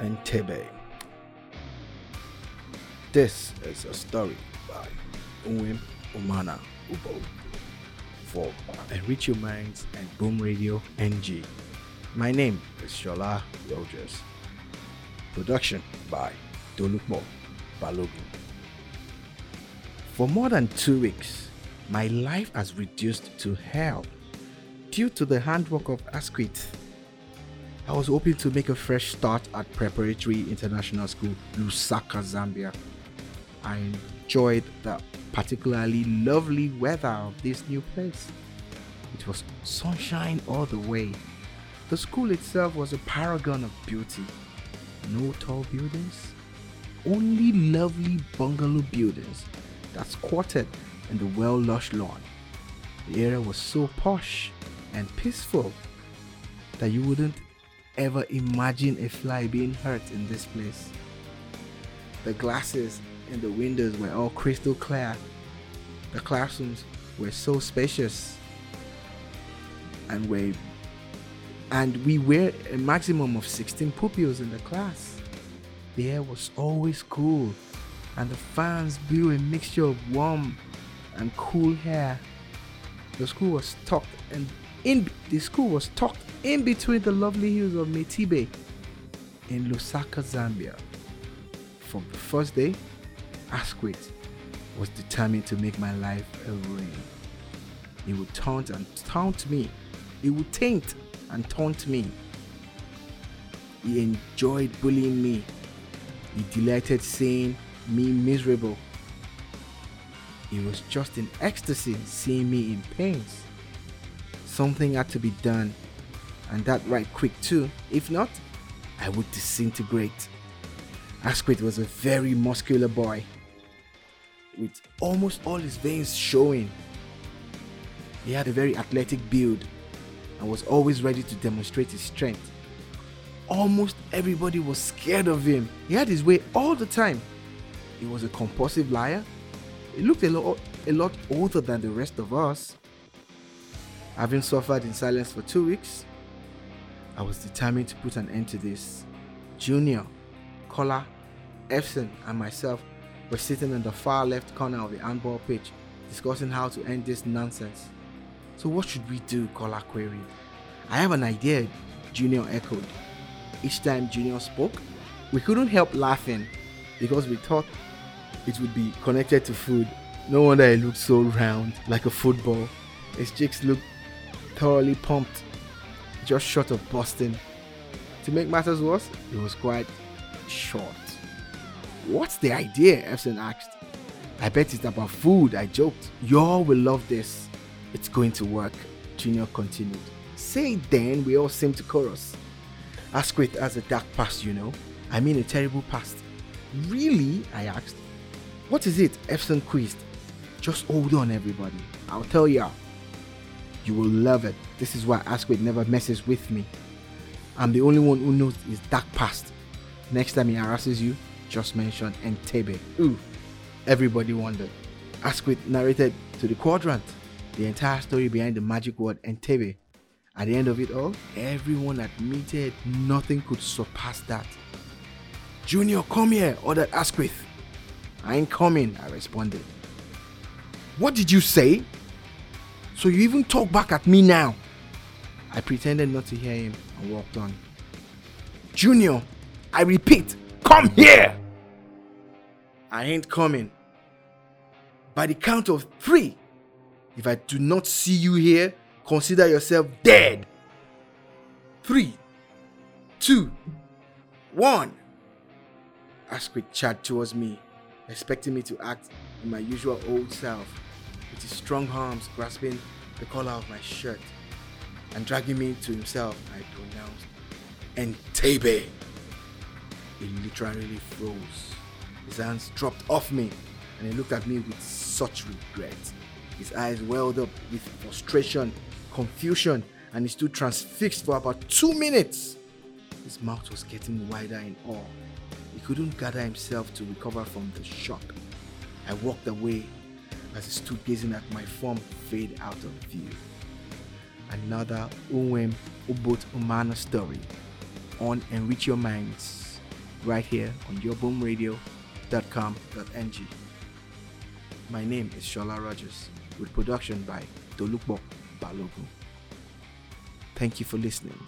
Entebbe. This is a story by Uwem Umana Obot for Enrich Your Minds and Boom Radio NG. My name is Sola Rogers. Production by Dolukmo Balogun. For more than two weeks, my life has reduced to hell due to the handwork of Asquith. I was hoping to make a fresh start at Preparatory International School, Lusaka, Zambia. I enjoyed the particularly lovely weather of this new place. It was sunshine all the way. The school itself was a paragon of beauty. No tall buildings, only lovely bungalow buildings that squatted in the well lush lawn. The area was so posh and peaceful that you wouldn't ever imagine a fly being hurt in this place. The glasses in the windows were all crystal clear. The classrooms were so spacious and were and we were a maximum of 16 pupils in the class. The air was always cool and the fans blew a mixture of warm and cool air. The school was tucked and in the school was tucked in between the lovely hills of Metibe in Lusaka, Zambia. From the first day, Asquith was determined to make my life a ruin. He would taunt and taunt me. He would taint and taunt me. He enjoyed bullying me. He delighted seeing me miserable. He was just in ecstasy seeing me in pains. Something had to be done, and that right quick too. If not, I would disintegrate. Asquith was a very muscular boy, with almost all his veins showing. He had a very athletic build and was always ready to demonstrate his strength. Almost everybody was scared of him. He had his way all the time. He was a compulsive liar. He looked a lot, a lot older than the rest of us. Having suffered in silence for two weeks, I was determined to put an end to this. Junior, Kola, Efson, and myself were sitting in the far left corner of the handball pitch discussing how to end this nonsense. So, what should we do? Kola queried. I have an idea, Junior echoed. Each time Junior spoke, we couldn't help laughing because we thought it would be connected to food. No wonder it looked so round, like a football. His cheeks looked thoroughly pumped, just short of busting. To make matters worse, it was quite short. What's the idea? Efson asked. I bet it's about food, I joked. Y'all will love this. It's going to work, Junior continued. Say then, we all seem to chorus. Asquith has a dark past, you know. I mean a terrible past. Really? I asked. What is it? Efson quizzed. Just hold on, everybody. I'll tell ya. You will love it. This is why Asquith never messes with me. I'm the only one who knows his dark past. Next time he harasses you, just mention Entebbe. Ooh, everybody wondered. Asquith narrated to the quadrant the entire story behind the magic word Entebbe. At the end of it all, everyone admitted nothing could surpass that. Junior, come here, ordered Asquith. I ain't coming, I responded. What did you say? So you even talk back at me now? I pretended not to hear him and walked on. Junior, I repeat, come here! I ain't coming. By the count of three, if I do not see you here, consider yourself dead. Three, two, one. Asquith charged towards me, expecting me to act in my usual old self, his strong arms grasping the collar of my shirt and dragging me to himself. I pronounced Entebbe. He literally froze. His hands dropped off me and he looked at me with such regret. His eyes welled up with frustration, confusion, and he stood transfixed for about two minutes. His mouth was getting wider in awe. He couldn't gather himself to recover from the shock. I walked away as he stood gazing at my form fade out of view. Another um-ubot-umana story on Enrich Your Minds right here on yourboomradio.com.ng. My name is Sola Rogers with production by Dolukbo Balogun. Thank you for listening.